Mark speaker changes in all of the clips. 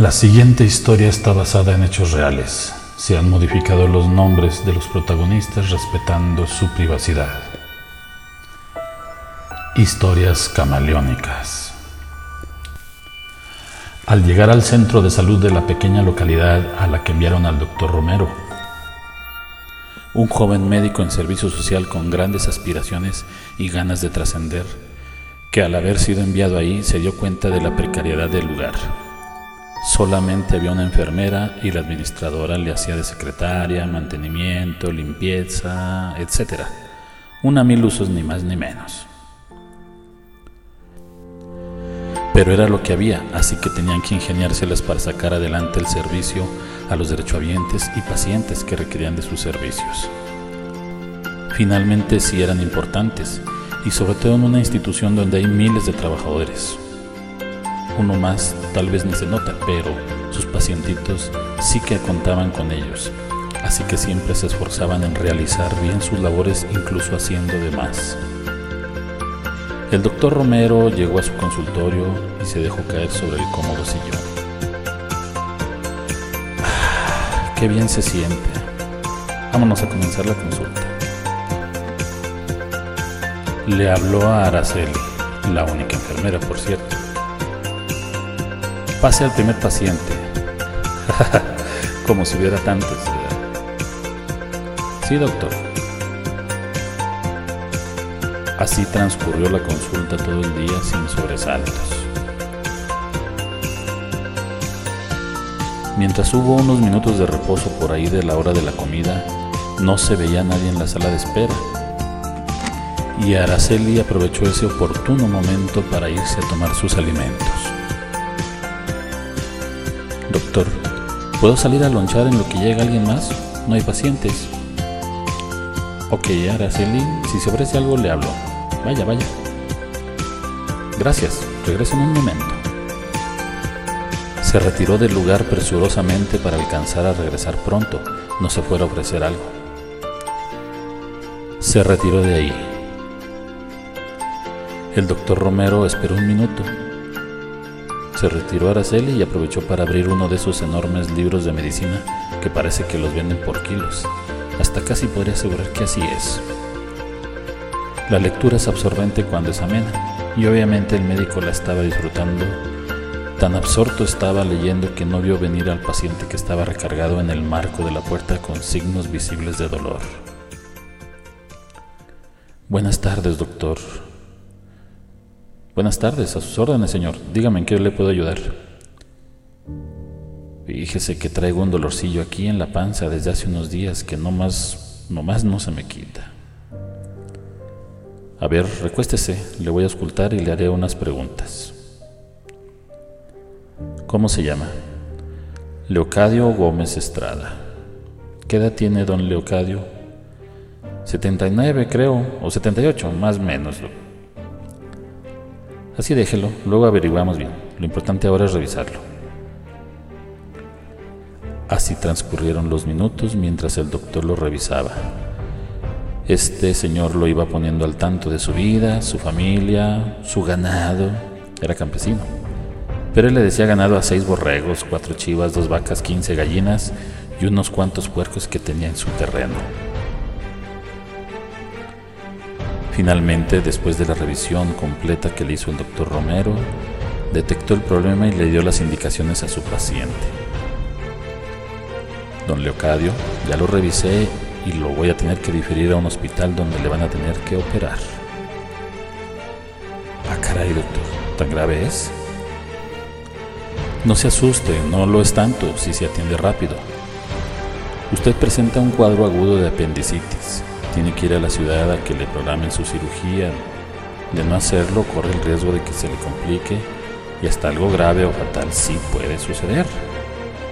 Speaker 1: La siguiente historia está basada en hechos reales. Se han modificado los nombres de los protagonistas respetando su privacidad. Historias camaleónicas. Al llegar al centro de salud de la pequeña localidad a la que enviaron al doctor Romero, un joven médico en servicio social con grandes aspiraciones y ganas de trascender, que al haber sido enviado ahí se dio cuenta de la precariedad del lugar. Solamente había una enfermera y la administradora le hacía de secretaria, mantenimiento, limpieza, etc. Una mil usos ni más ni menos. Pero era lo que había, así que tenían que ingeniárselas para sacar adelante el servicio a los derechohabientes y pacientes que requerían de sus servicios. Finalmente sí eran importantes, y sobre todo en una institución donde hay miles de trabajadores. Uno más tal vez ni se nota, pero sus pacientitos sí que contaban con ellos, así que siempre se esforzaban en realizar bien sus labores incluso haciendo de más. El doctor Romero llegó a su consultorio y se dejó caer sobre el cómodo sillón. Ah, ¡Qué bien se siente! Vámonos a comenzar la consulta. Le habló a Araceli, la única enfermera, por cierto. Pase al primer paciente. Como si hubiera tantos. Sí, doctor. Así transcurrió la consulta todo el día sin sobresaltos. Mientras hubo unos minutos de reposo por ahí de la hora de la comida, no se veía nadie en la sala de espera. Y Araceli aprovechó ese oportuno momento para irse a tomar sus alimentos. Doctor, ¿puedo salir a lonchar en lo que llega alguien más? No hay pacientes. Ok, Araceli, si se ofrece algo le hablo. Vaya, vaya. Gracias, regreso en un momento. Se retiró del lugar presurosamente para alcanzar a regresar pronto, no se fuera a ofrecer algo. Se retiró de ahí. El doctor Romero esperó un minuto. Se retiró a Araceli y aprovechó para abrir uno de esos enormes libros de medicina que parece que los venden por kilos. Hasta casi podría asegurar que así es. La lectura es absorbente cuando es amena, y obviamente el médico la estaba disfrutando. Tan absorto estaba leyendo que no vio venir al paciente que estaba recargado en el marco de la puerta con signos visibles de dolor. Buenas tardes, doctor. Buenas tardes, a sus órdenes, señor. Dígame en qué le puedo ayudar. Fíjese que traigo un dolorcillo aquí en la panza desde hace unos días que no más, no más no se me quita. A ver, recuéstese, le voy a escultar y le haré unas preguntas. ¿Cómo se llama? Leocadio Gómez Estrada. ¿Qué edad tiene don Leocadio? 79 creo, o 78, más o menos. Así déjelo, luego averiguamos bien. Lo importante ahora es revisarlo. Así transcurrieron los minutos mientras el doctor lo revisaba. Este señor lo iba poniendo al tanto de su vida, su familia, su ganado. Era campesino. Pero él le decía ganado a seis borregos, cuatro chivas, dos vacas, quince gallinas y unos cuantos puercos que tenía en su terreno. Finalmente, después de la revisión completa que le hizo el doctor Romero, detectó el problema y le dio las indicaciones a su paciente. Don Leocadio, ya lo revisé y lo voy a tener que diferir a un hospital donde le van a tener que operar. Ah, caray, doctor, ¿tan grave es? No se asuste, no lo es tanto si se atiende rápido. Usted presenta un cuadro agudo de apendicitis. Tiene que ir a la ciudad a que le programen su cirugía. De no hacerlo, corre el riesgo de que se le complique y hasta algo grave o fatal sí puede suceder.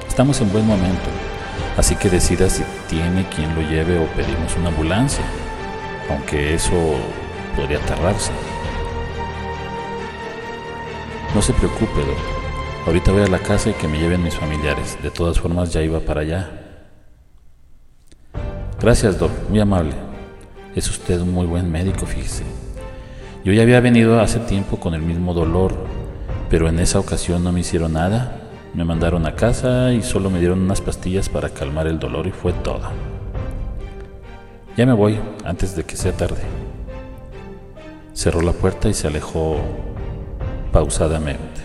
Speaker 1: Estamos en buen momento. Así que decida si tiene quien lo lleve o pedimos una ambulancia, aunque eso podría tardarse. No se preocupe, doctor. Ahorita voy a la casa y que me lleven mis familiares. De todas formas, ya iba para allá. Gracias, Doc. Muy amable. Es usted un muy buen médico, fíjese. Yo ya había venido hace tiempo con el mismo dolor, pero en esa ocasión no me hicieron nada Me mandaron a casa y solo me dieron unas pastillas para calmar el dolor y fue todo. Ya me voy antes de que sea tarde. Cerró la puerta y se alejó pausadamente.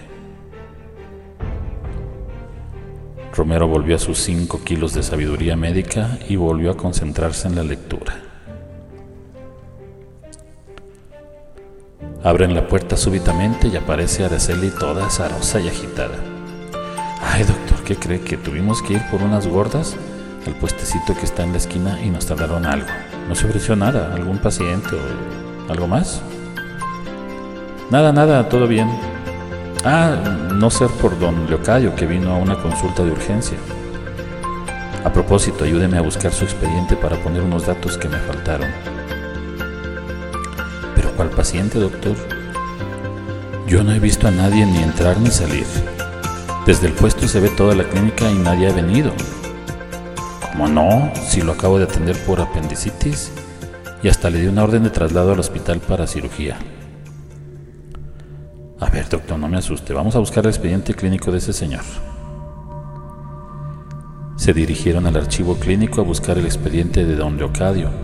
Speaker 1: Romero volvió a sus cinco kilos de sabiduría médica y volvió a concentrarse en la lectura. Abren la puerta súbitamente y aparece Araceli toda azarosa y agitada. Ay, doctor, ¿qué cree? Que tuvimos que ir por unas gordas al puestecito que está en la esquina y nos tardaron algo. ¿No se ofreció nada? ¿Algún paciente o algo más? Nada, nada, todo bien. Ah, no ser por don Leocadio, que vino a una consulta de urgencia. A propósito, ayúdeme a buscar su expediente para poner unos datos que me faltaron. ¿Cuál paciente, doctor? Yo no he visto a nadie ni entrar ni salir. Desde el puesto se ve toda la clínica y nadie ha venido. ¿Cómo no? Si lo acabo de atender por apendicitis y hasta le di una orden de traslado al hospital para cirugía. A ver, doctor, no me asuste. Vamos a buscar el expediente clínico de ese señor. Se dirigieron al archivo clínico a buscar el expediente de don Leocadio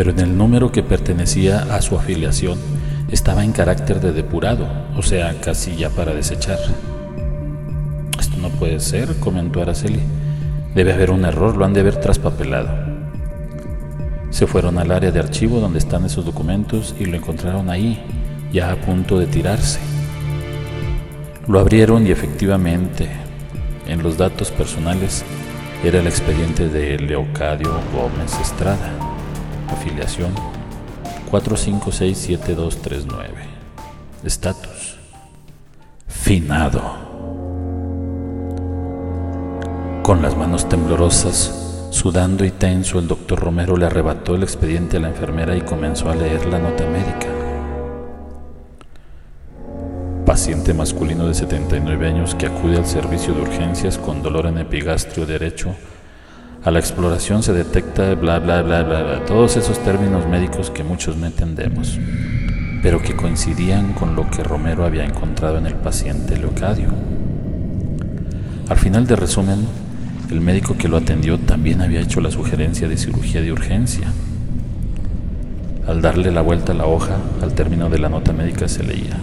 Speaker 1: pero en el número que pertenecía a su afiliación estaba en carácter de depurado, o sea, casi ya para desechar. Esto no puede ser, comentó Araceli. Debe haber un error, lo han de haber traspapelado. Se fueron al área de archivo donde están esos documentos y lo encontraron ahí, ya a punto de tirarse. Lo abrieron y efectivamente, en los datos personales, era el expediente de Leocadio Gómez Estrada afiliación 4567239. Estatus. Finado. Con las manos temblorosas, sudando y tenso, el doctor Romero le arrebató el expediente a la enfermera y comenzó a leer la nota médica. Paciente masculino de 79 años que acude al servicio de urgencias con dolor en epigastrio derecho a la exploración se detecta bla, bla, bla, bla, todos esos términos médicos que muchos no entendemos, pero que coincidían con lo que Romero había encontrado en el paciente Leocadio. Al final de resumen, el médico que lo atendió también había hecho la sugerencia de cirugía de urgencia. Al darle la vuelta a la hoja, al término de la nota médica se leía,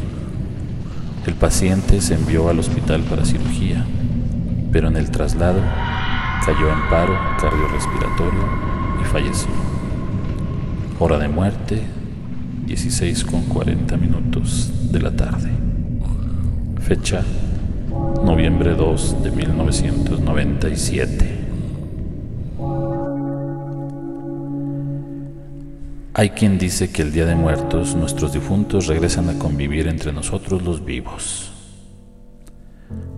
Speaker 1: el paciente se envió al hospital para cirugía, pero en el traslado cayó en paro cardiorrespiratorio y falleció. Hora de muerte, 16 con 40 minutos de la tarde. Fecha, noviembre 2 de 1997. Hay quien dice que el Día de Muertos nuestros difuntos regresan a convivir entre nosotros los vivos.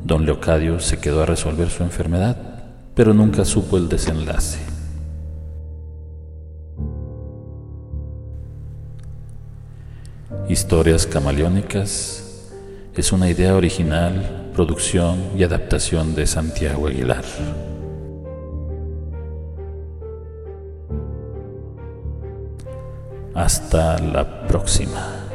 Speaker 1: Don Leocadio se quedó a resolver su enfermedad pero nunca supo el desenlace. Historias camaleónicas es una idea original, producción y adaptación de Santiago Aguilar. Hasta la próxima.